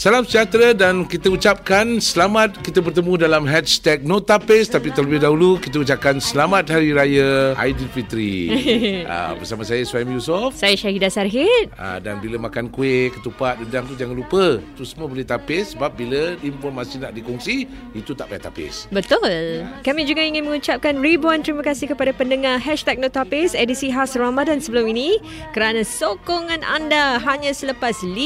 Salam sejahtera dan kita ucapkan selamat kita bertemu dalam hashtag Notapis tapi terlebih dahulu kita ucapkan selamat Hari Raya Aidilfitri. uh, bersama saya Suhaimi Yusof. Saya Syahidah Sarhid. Uh, dan bila makan kuih, ketupat, udang tu jangan lupa. Tu semua boleh tapis sebab bila informasi nak dikongsi, itu tak payah tapis. Betul. Kami juga ingin mengucapkan ribuan terima kasih kepada pendengar hashtag Notapis edisi khas Ramadan sebelum ini kerana sokongan anda hanya selepas 5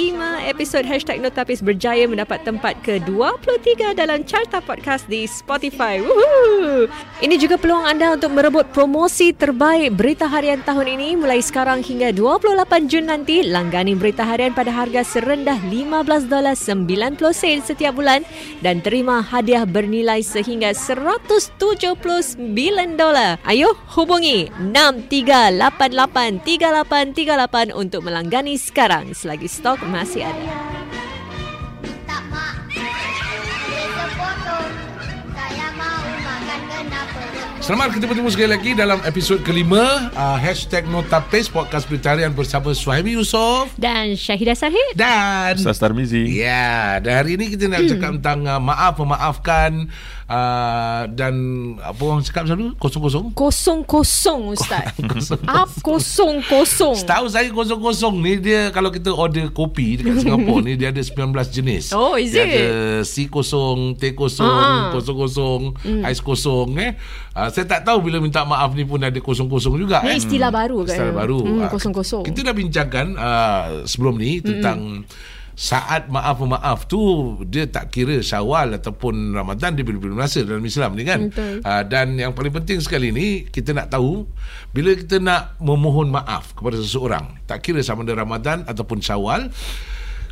episod hashtag Notapis berjaya mendapat tempat ke-23 dalam carta podcast di Spotify. Woohoo! Ini juga peluang anda untuk merebut promosi terbaik berita harian tahun ini mulai sekarang hingga 28 Jun nanti. Langgani berita harian pada harga serendah 15 dolar 90 sen setiap bulan dan terima hadiah bernilai sehingga 179 dolar. Ayo hubungi 63883838 untuk melanggani sekarang selagi stok masih ada. Selamat kita bertemu sekali lagi dalam episod kelima uh, Hashtag Notapis Podcast Berita Harian bersama Suhaimi Yusof Dan Syahidah Sarhid. Dan Ustaz Tarmizi. Ya, dan hari ini kita nak cakap tentang uh, maaf memaafkan uh, dan apa orang cakap selalu kosong-kosong. Kosong-kosong Ustaz. Up kosong-kosong. Setahu saya kosong-kosong ni dia kalau kita order kopi dekat Singapura ni dia ada 19 jenis. Oh, is dia it? ada C kosong, T kosong, Ah. kosong-kosong, ais kosong eh. Uh, saya tak tahu bila minta maaf ni pun ada kosong-kosong juga Ini eh. istilah baru kan? Istilah baru. Hmm, Ah, kosong-kosong. Kita dah bincangkan uh, sebelum ni tentang saat maaf memaaf tu dia tak kira Syawal ataupun Ramadan dia bila-bila masa dalam Islam ni kan. Betul. Uh, dan yang paling penting sekali ni kita nak tahu bila kita nak memohon maaf kepada seseorang tak kira sama ada Ramadan ataupun Syawal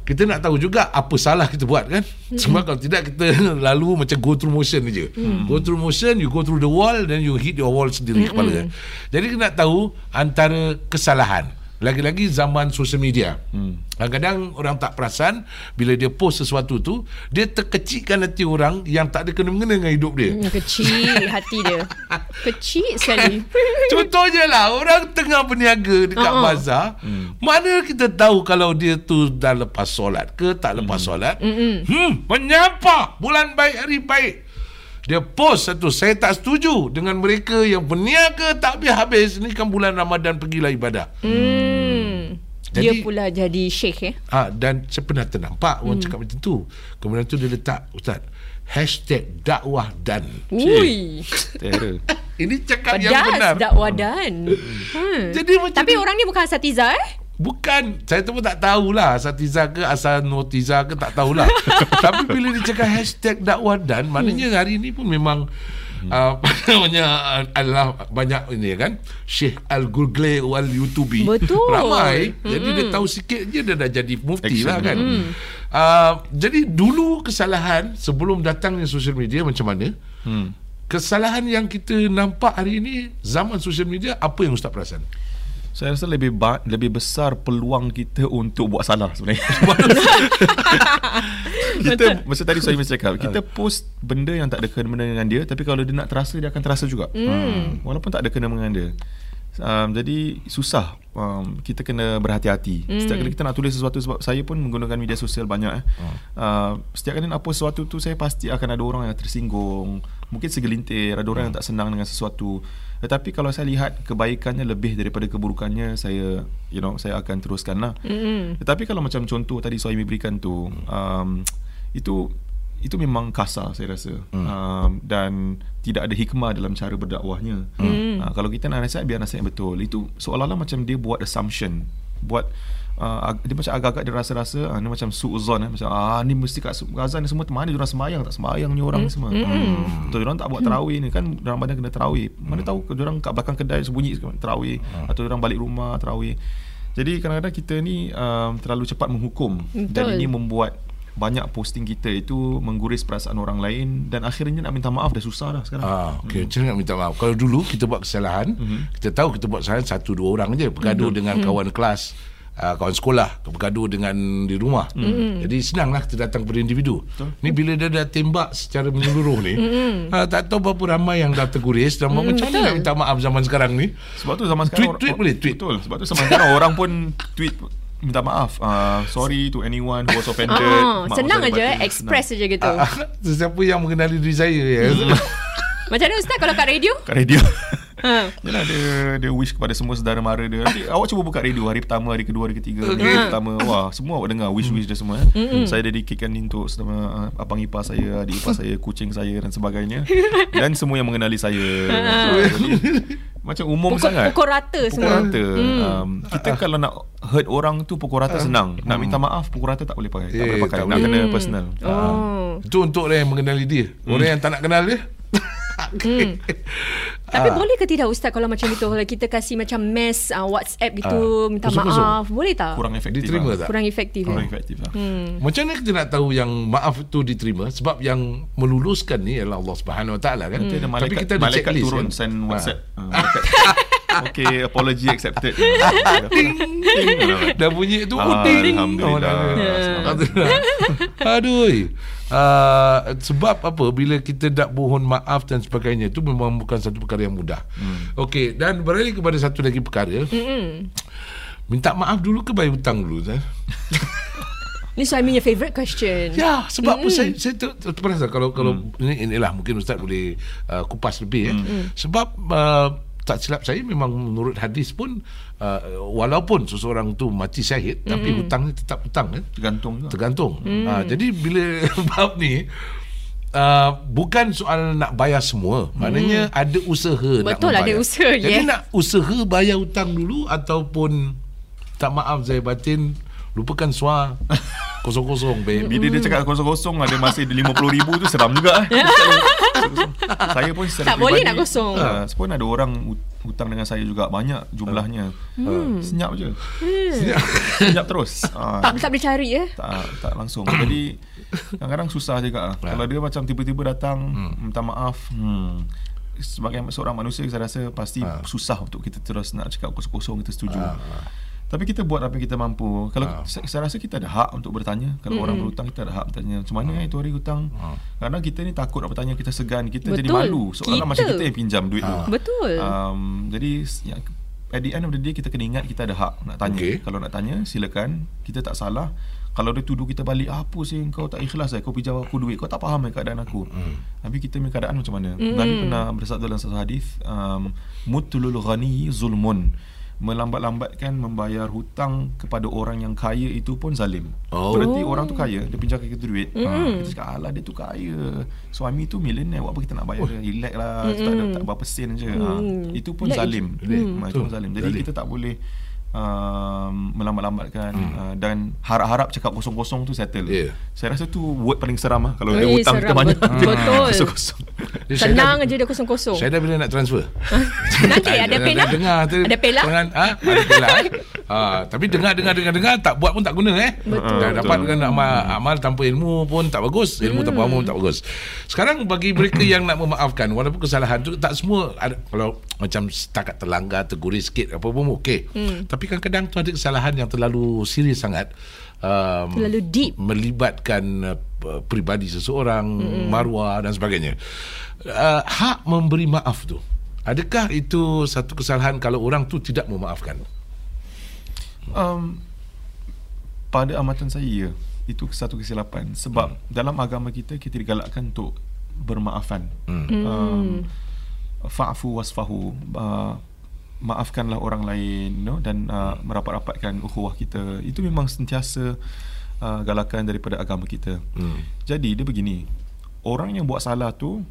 kita nak tahu juga apa salah kita buat kan? Sebab kalau tidak kita lalu macam go through motion je. Go through motion you go through the wall then you hit your wall sendiri kepala kan? jadi kita nak tahu antara kesalahan lagi-lagi zaman social media. Hmm. Kadang-kadang orang tak perasan bila dia post sesuatu tu, dia terkecilkan hati orang yang tak ada kena-mengena dengan hidup dia. Hmm, kecil hati dia. Kecil sekali. Contohnya lah Orang tengah berniaga Dekat uh-huh. bazar hmm. Mana kita tahu Kalau dia tu dah lepas solat ke Tak lepas hmm. solat Hmm Menyapa Bulan baik hari baik dia post satu Saya tak setuju Dengan mereka yang berniaga Tak habis-habis Ni kan bulan Ramadan Pergilah ibadah Hmm. Dia Jadi- pula jadi sheikh eh. ha, Dan saya pernah ternampak Orang cakap macam tu Kemudian tu dia letak Ustaz Hashtag dakwah dan Ui. Ini cakap yang benar Pedas dakwah dan. Hmm. Jadi macam Tapi dia- orang ni bukan asatiza eh? Bukan Saya tu pun tak tahulah Asatiza ke Asal Notiza ke Tak tahulah Tapi bila dia cakap Hashtag dakwah dan Maknanya hari ni pun memang uh, namanya uh, Adalah banyak ini kan? Syekh Al-Gulgle Wal Yutubi. Betul. Ramai. Jadi dia tahu sikit je Dia dah jadi mufti lah kan? Uh, Jadi dulu kesalahan Sebelum datangnya social media Macam mana? Hmm. Kesalahan yang kita nampak hari ini Zaman social media Apa yang Ustaz perasan? Saya rasa lebih ba- lebih besar peluang kita untuk buat salah sebenarnya. kita masa tadi saya mesti cakap, kita post benda yang tak ada kena-mengena dengan dia tapi kalau dia nak terasa dia akan terasa juga. Hmm. Walaupun tak ada kena-mengena dengan dia. Um, jadi susah um, kita kena berhati-hati. Hmm. Setiap kali kita nak tulis sesuatu sebab saya pun menggunakan media sosial banyak eh. Hmm. Uh, setiap kali nak post sesuatu tu saya pasti akan ada orang yang tersinggung, mungkin segelintir, ada orang yang tak senang dengan sesuatu. Tetapi kalau saya lihat kebaikannya lebih daripada keburukannya, saya you know saya akan teruskan lah. Mm-hmm. Tetapi kalau macam contoh tadi Suhaimi berikan tu, um, itu itu memang kasar saya rasa hmm. um, dan tidak ada hikmah dalam cara berdakwahnya. Hmm. Uh, kalau kita nak nasihat biar nasihat yang betul. Itu seolah-olah macam dia buat assumption, buat uh, dia macam agak-agak dia rasa-rasa uh, ni macam suuzon eh macam ah ni mesti kat Gaza ni semua mana dia orang sembahyang tak sembahyang ni orang ni semua. Hmm. Betul dia orang tak buat tarawih ni kan Ramadan kena tarawih. Mana tahu dia orang kat belakang kedai sembunyi tarawih atau dia orang balik rumah tarawih. Jadi kadang-kadang kita ni um, terlalu cepat menghukum dan Betul. ini membuat banyak posting kita itu mengguris perasaan orang lain dan akhirnya nak minta maaf dah susah dah sekarang. Ah, okey. Macam mana nak minta maaf? Kalau dulu kita buat kesalahan, Mhm. kita tahu kita buat kesalahan satu dua orang je, bergaduh dengan kawan kelas, uh, kawan sekolah, bergaduh dengan di rumah. Jadi senanglah kita datang kepada individu. Ni bila dia dah tembak secara menyeluruh ni, uh, tak tahu berapa ramai yang dah terguris dan macam mana nak minta maaf zaman sekarang ni? Sebab tu zaman Tweet, sekarang tweet boleh, tweet. Betul. Sebab tu zaman sekarang orang pun tweet minta maaf. Uh, sorry to anyone who was offended. Maaf senang aja batin. express saja gitu. Ah, Sesiapa yang mengenali diri saya ya. Macam mana ustaz kalau kat radio? Kat radio. Ha. Yalah dia dia wish kepada semua saudara mara dia. Nanti awak cuba buka radio hari pertama, hari kedua, hari ketiga, hari pertama. Wah, semua awak dengar wish-wish dia semua. Eh. Saya dedicatekan ni untuk semua uh, abang ipar saya, adik ipar saya, kucing saya dan sebagainya. Dan semua yang mengenali saya. So, jadi, macam umum Pukul, sangat. pukul rata Pukul semua. rata um, Kita kalau nak hurt orang tu Pukul rata senang Nak minta maaf Pukul rata tak boleh pakai Tak Eh, boleh pakai tak Nak boleh. kena personal Oh. Itu untuk orang yang mengenali dia. Orang yang tak nak kenal dia. Hmm. Tapi Ah. boleh ke tidak Ustaz kalau macam itu kalau kita kasih macam mass uh, WhatsApp gitu minta Kosong-kosong. maaf boleh tak? Kurang efektif Diterima lah. tak? Kurang efektif. Kurang eh? efektif lah Macam mana kita nak tahu yang maaf itu diterima sebab yang meluluskan ni ialah Allah Subhanahu Wa Taala kan. Ada Tapi malaikat, kita ada malaikat checklist turun kan. Send Ah. WhatsApp uh, malaikat, Okay apology accepted Ah, Ting Dah bunyi tu ting. Alhamdulillah. Oh. Alhamdulillah. Aduh. Uh, sebab apa bila kita nak mohon maaf dan sebagainya itu memang bukan satu perkara yang mudah. Hmm. Okey dan beralih kepada satu lagi perkara. Mm-mm. Minta maaf dulu ke bayar hutang dulu Zah? Ni suaminya favourite question. Ya, sebab mm. saya saya ter, ter, terperasan kalau kalau mm. ini inilah mungkin ustaz boleh uh, kupas lebih eh. Mm. Sebab uh, tak silap saya memang menurut hadis pun uh, walaupun seseorang tu mati syahid mm. tapi hutangnya tetap hutang kan. Tergantung juga Tergantung. Mm. Ha, jadi bila bab ni Uh, bukan soal nak bayar semua Maknanya hmm. ada usaha nak Betul, ada usaha, Jadi yeah. nak usaha bayar hutang dulu Ataupun Tak maaf saya batin Lupakan suar Kosong-kosong babe Bila dia cakap kosong-kosong Ada masih RM50,000 tu Seram juga eh. Saya pun secara Tak boleh peribadi, nak kosong. ah, Pun ada orang hut- Hutang dengan saya juga Banyak jumlahnya Hmm. Senyap je Senyap terus Ah, Tak tak boleh cari ya. tak tak langsung. Jadi kadang-kadang susah juga. Ya. Kalau dia macam tiba-tiba datang minta maaf, hmm. sebagai seorang manusia saya rasa pasti Ha. susah untuk kita terus nak cakap kosong-kosong kita setuju. Ah. Tapi kita buat apa yang kita mampu. Kalau Ah. saya, saya rasa kita ada hak untuk bertanya. Kalau orang berhutang kita ada hak bertanya. Macam mana eh tu hari hutang? Kadang kita ni takut nak bertanya, kita segan, kita jadi Betul. malu. Seolah-olah Kita. macam kita yang pinjam duit tu. Betul. Um, jadi yang, at the end of the day kita kena ingat kita ada hak nak tanya. Okey. Kalau nak tanya silakan. Kita tak salah. Kalau dia tuduh kita balik apa sih kau tak ikhlas eh kau pinjam aku duit kau tak faham eh keadaan aku. Hmm. Tapi kita punya keadaan macam mana? Hmm. Nabi pernah bersabda dalam satu hadis um, mutulul ghani zulmun melambat-lambatkan membayar hutang kepada orang yang kaya itu pun zalim. Oh. Berarti orang tu kaya, dia pinjamkan kita duit. Hmm. Ha, kita cakap alah dia tu kaya. Suami tu millionaire, buat apa kita nak bayar dia? Relax lah, tak ada tak berapa sen je. Ha, Hmm. itu pun Relax zalim. Hmm. Itu pun zalim. Jadi Zalim. kita tak boleh um, melambat-lambatkan uh, dan harap-harap cakap kosong-kosong tu settle. Ya. Saya rasa tu word paling seram lah kalau Eh, dia hutang kita banyak. Betul. Kosong-kosong. Senang dah- aja dia kosong-kosong. Saya dah bila nak transfer Nanti ada pay lah. Dengar tu Ada pay lah. Jangan, ha? Ada pay lah eh? ha, Tapi dengar dengar dengar dengar Tak buat pun tak guna eh Betul. Dah Betul. dapatkan amal, amal tanpa ilmu pun tak bagus Ilmu Hmm. tanpa amal pun tak bagus Sekarang bagi mereka yang nak memaafkan Walaupun kesalahan tu Tak semua ada, Kalau macam setakat terlanggar Terguri sikit Apa pun okey Hmm. Tapi kadang-kadang tu ada kesalahan Yang terlalu serius sangat um, Terlalu deep. melibatkan uh, p- peribadi seseorang, mm maruah dan sebagainya. Uh, hak memberi maaf tu. Adakah itu satu kesalahan kalau orang tu tidak memaafkan? Um, pada amatan saya itu satu kesilapan sebab hmm. dalam agama kita kita digalakkan untuk bermaafan. Hmm. Um, fa'fu wasfahu uh, maafkanlah orang lain you know, dan uh, merapat-rapatkan ukhuwah kita. Itu memang sentiasa uh, galakan daripada agama kita. Hmm. Jadi dia begini. Orang yang buat salah tu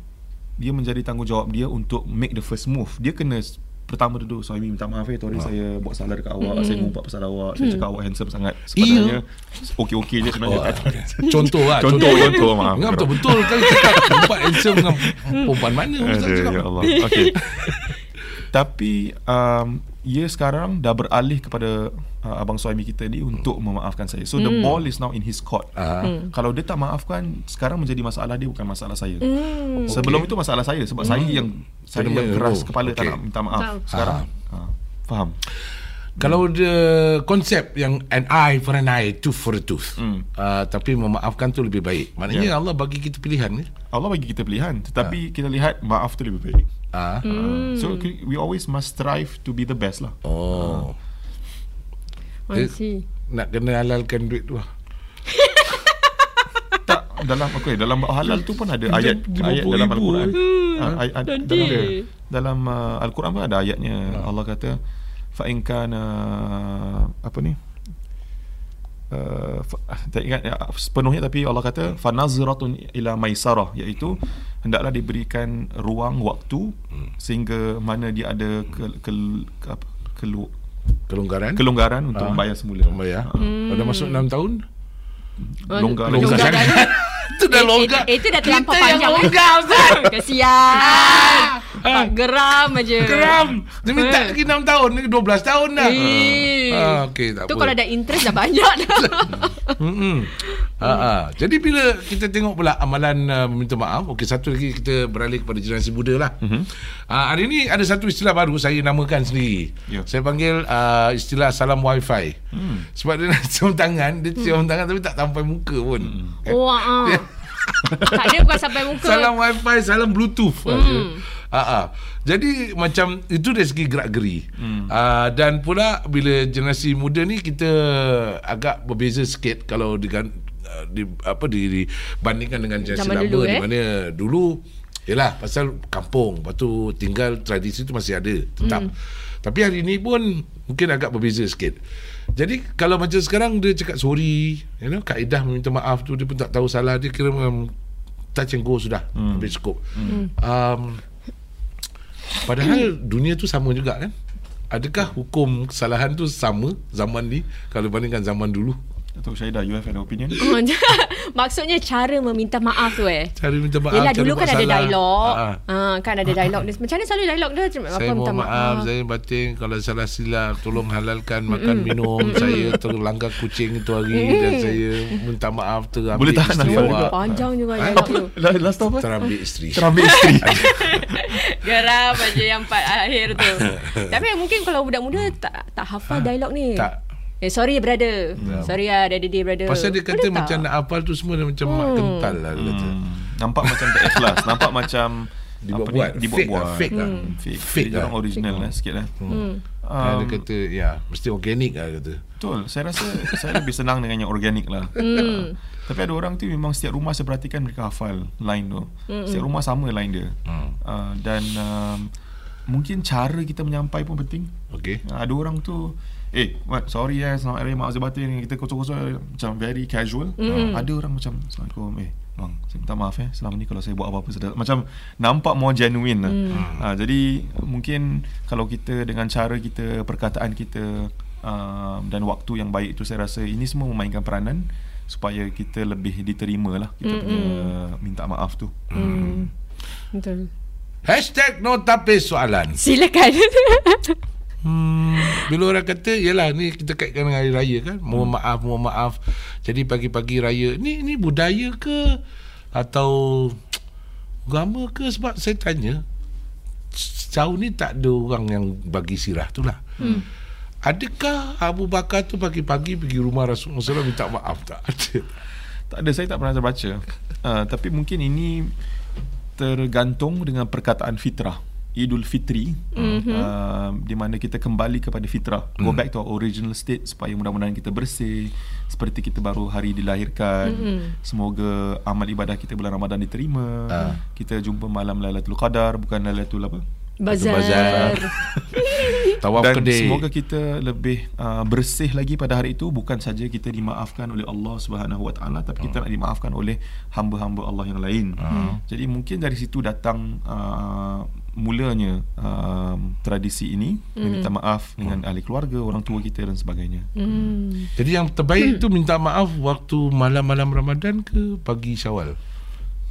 dia menjadi tanggungjawab dia untuk make the first move. Dia kena pertama duduk suami minta maaf eh Tori Ah. saya buat salah dekat awak saya ngumpat pasal awak saya cakap awak handsome sangat sebenarnya okey-okey je sebenarnya Oh. Contoh lah Contoh, contoh, maaf. Ingat betul-betul Kali cakap Perempuan handsome dengan Perempuan mana Ustaz Aduh, ya Allah. Okey. Tapi um, ia sekarang dah beralih kepada uh, abang suami kita ni untuk memaafkan saya. So the ball is now in his court. Ah. Kalau dia tak maafkan, sekarang menjadi masalah dia bukan masalah saya. Hmm. Sebelum itu masalah saya sebab saya yang saya yang keras oh, kepala tak okey. nak minta maaf. Sekarang ah, faham. Kalau dia konsep yang an eye for an eye, tooth for a tooth. Hmm. Uh, tapi memaafkan tu lebih baik. Maknanya Ya. Allah bagi kita pilihan ni. Allah bagi kita pilihan, tetapi kita lihat maaf tu lebih baik. Ah. Ah, so we always must strive to be the best lah. Oh. I see. nak kena halalkan duit tu lah. tak dalam okay, dalam bab halal tu pun ada ayat ayat dalam al-Quran. Ah, ayat, ayat, dalam dalam uh, al-Quran pun ada ayatnya. Allah kata fa in kana apa ni? Uh, tak ingat ya, sepenuhnya tapi Allah kata fanazratun ila maisarah iaitu hendaklah diberikan ruang waktu sehingga mana dia ada ke, ke, ke, apa, kelu, Kelonggaran. kelonggaran untuk Ah. membayar semula. Bayar. Pada masuk 6 tahun. Longgar, Longgar. Itu dah Eh, longgar. eh, Itu dah terlampau Kita yang panjang. longgar, Ustaz. Kesian. Empat geram aja. Geram. Dia minta lagi 6 tahun. Ni 12 tahun dah. Eh. Ah, okey, tak Tu apa. kalau ada interest dah banyak dah. Hmm. Ha, ha. Jadi bila kita tengok pula amalan uh, meminta maaf, okey satu lagi kita beralih kepada generasi muda lah. Mm-hmm. Uh, hari ni ada satu istilah baru saya namakan sendiri. Ya. Saya panggil uh, istilah salam wifi. Hmm. Sebab dia nak cium tangan, dia cium tangan tapi tak sampai muka pun. Hmm. Wah. ah. tak ada bukan sampai muka. Salam wifi, salam bluetooth. Hmm. Ha, ha. Jadi macam itu dari segi gerak geri. Hmm. Uh, dan pula bila generasi muda ni kita agak berbeza sikit kalau uh, di apa di, dibandingkan dengan generasi Zaman lama dulu, di eh? mana dulu Yelah pasal kampung Lepas tu tinggal tradisi tu masih ada Tetap Hmm. Tapi hari ni pun Mungkin agak berbeza sikit Jadi kalau macam sekarang Dia cakap sorry you know, Kaedah meminta maaf tu Dia pun tak tahu salah Dia kira um, Touch and go sudah hmm. Habis cukup hmm. um, Padahal dunia tu sama juga kan? Adakah hukum kesalahan tu sama Zaman ni Kalau bandingkan zaman dulu Datuk Syahidah, you have an opinion? Maksudnya cara meminta maaf tu eh. Cara minta maaf Yelah dulu kan ada salah. dialog. Ha, ha. Ha, kan ada dialog dia. Macam mana selalu dialog dia? Apa Saya minta mohon maaf, saya batin kalau salah silap tolong halalkan makan minum saya terlanggar kucing itu hari dan saya minta maaf terambil Boleh tahan isteri nafas awak. juga. Panjang juga Ha? dialog tu. Last apa? Terambil isteri. Terambil isteri. Geram aja yang part akhir tu. Tapi mungkin kalau budak muda tak tak hafal dialog ni. Tak. Eh sorry brother. Sorry lah daddy day brother. Pasal dia kata Boleh macam tak? nak hafal tu semua dia macam mak kental lah dia kata. Hmm, nampak macam tak ikhlas nampak macam Dibuat-buat. dibuat-buat Fake lah, fake lah. Hmm, fake, Fake fake lah. lah. original lah sikit lah Hmm. Um, dia um, kata ya mesti organik lah kata. betul saya rasa saya lebih senang dengan yang organik lah Hmm. tapi ada orang tu memang setiap rumah saya perhatikan mereka hafal line tu setiap rumah sama line dia Hmm. uh, dan um, mungkin cara kita menyampai pun penting Okey. Uh, ada orang tu Eh, what, sorry eh, selamat hari maaf saya batin Kita kosong-kosong macam very casual mm. Ada orang macam, Assalamualaikum Eh, bang, saya minta maaf eh Selama ni kalau saya buat apa-apa sedar. Macam nampak more genuine lah mm. uh, Jadi, mungkin kalau kita dengan cara kita, perkataan kita uh, Dan waktu yang baik itu Saya rasa ini semua memainkan peranan Supaya kita lebih diterima lah Kita mm punya minta maaf tu Hmm. Betul. Hashtag no tapis soalan. Silakan. Hmm, bila orang kata Yalah ni kita kaitkan dengan hari raya kan Mohon Hmm. maaf Mohon maaf Jadi pagi-pagi raya Ni ni budaya ke Atau Agama ke Sebab saya tanya Sejauh ni tak ada orang yang Bagi sirah tu lah hmm. Adakah Abu Bakar tu pagi-pagi Pergi rumah Rasulullah SAW Minta maaf tak ada Tak ada, saya tak pernah terbaca. Uh, tapi mungkin ini tergantung dengan perkataan fitrah. Idul Fitri mm-hmm. uh, di mana kita kembali kepada fitrah mm. go back to our original state supaya mudah-mudahan kita bersih seperti kita baru hari dilahirkan mm-hmm. semoga amal ibadah kita bulan Ramadan diterima Ah. kita jumpa malam Lailatul Qadar bukan Lailatul apa Bazar. bazar. Tawaf dan kedai semoga kita lebih uh, bersih lagi pada hari itu bukan saja kita dimaafkan oleh Allah Subhanahu Wa Taala tapi kita nak dimaafkan oleh hamba-hamba Allah yang lain. Hmm. Jadi mungkin dari situ datang uh, mulanya uh, tradisi ini meminta maaf dengan ahli keluarga, orang tua kita dan sebagainya. Hmm. Jadi yang terbaik tu Minta maaf Waktu malam-malam Ramadan ke Pagi syawal?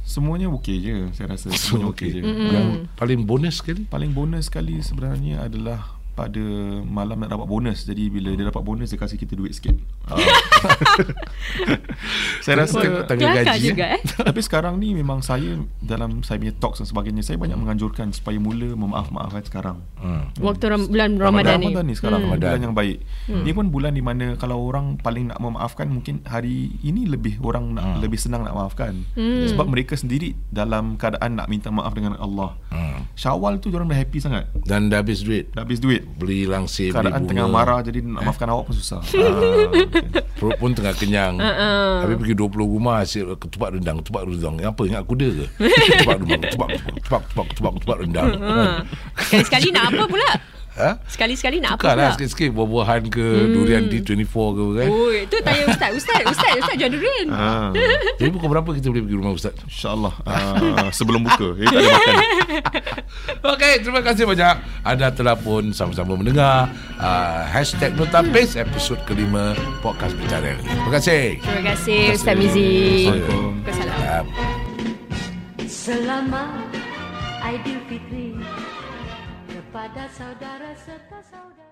Semuanya okey je saya rasa. Semuanya okey je. Yang paling bonus sekali? Paling bonus sekali sebenarnya adalah pada malam nak dapat bonus. Jadi bila dia dapat bonus dia kasih kita duit sikit. Ah. saya rasa Tanggal Kelakar gaji juga eh. Tapi sekarang ni memang saya dalam saya punya talks dan sebagainya saya banyak menganjurkan supaya mula memaaf-maafkan sekarang. hmm. Waktu ram- bulan Ramadan, Ramadan ni sekarang Hmm. bulan yang baik. Ni pun bulan di mana kalau orang paling nak memaafkan mungkin hari ini lebih orang nak lebih senang nak maafkan. Sebab mereka sendiri dalam keadaan nak minta maaf dengan Allah. Hmm. Syawal tu orang dah happy sangat. Dan dah habis duit Dah habis duit. Duit Beli langsir, beli Keadaan bunga. tengah marah Jadi nak maafkan awak pun susah Ah, Perut pun tengah kenyang uh-uh. Habis pergi 20 rumah Hasil ketupat rendang Ketupat rendang Yang apa ingat kuda ke Ketupat rendang Ketupat ketupat ketupat ketupat, ketupat, ketupat rendang Ha. Sekali-sekali nak apa pula? Ha? Sekali-sekali nak apa Tukar lah pula? sikit-sikit Buah-buahan ke Durian D24 ke kan Oi, tu tanya ustaz. Ustaz, ustaz, ustaz jual durian. Ah, Jadi pukul berapa kita boleh pergi rumah Ustaz InsyaAllah uh, Sebelum buka Jadi tak ada makan Okey, terima kasih banyak anda telah pun sama-sama mendengar uh, Hashtag Notapis episod kelima Podcast Bicara ini. Terima kasih. Terima kasih Ustaz Mizi. Assalamualaikum. Assalamualaikum. Um, Selamat Aidilfitri kepada saudara serta saudara.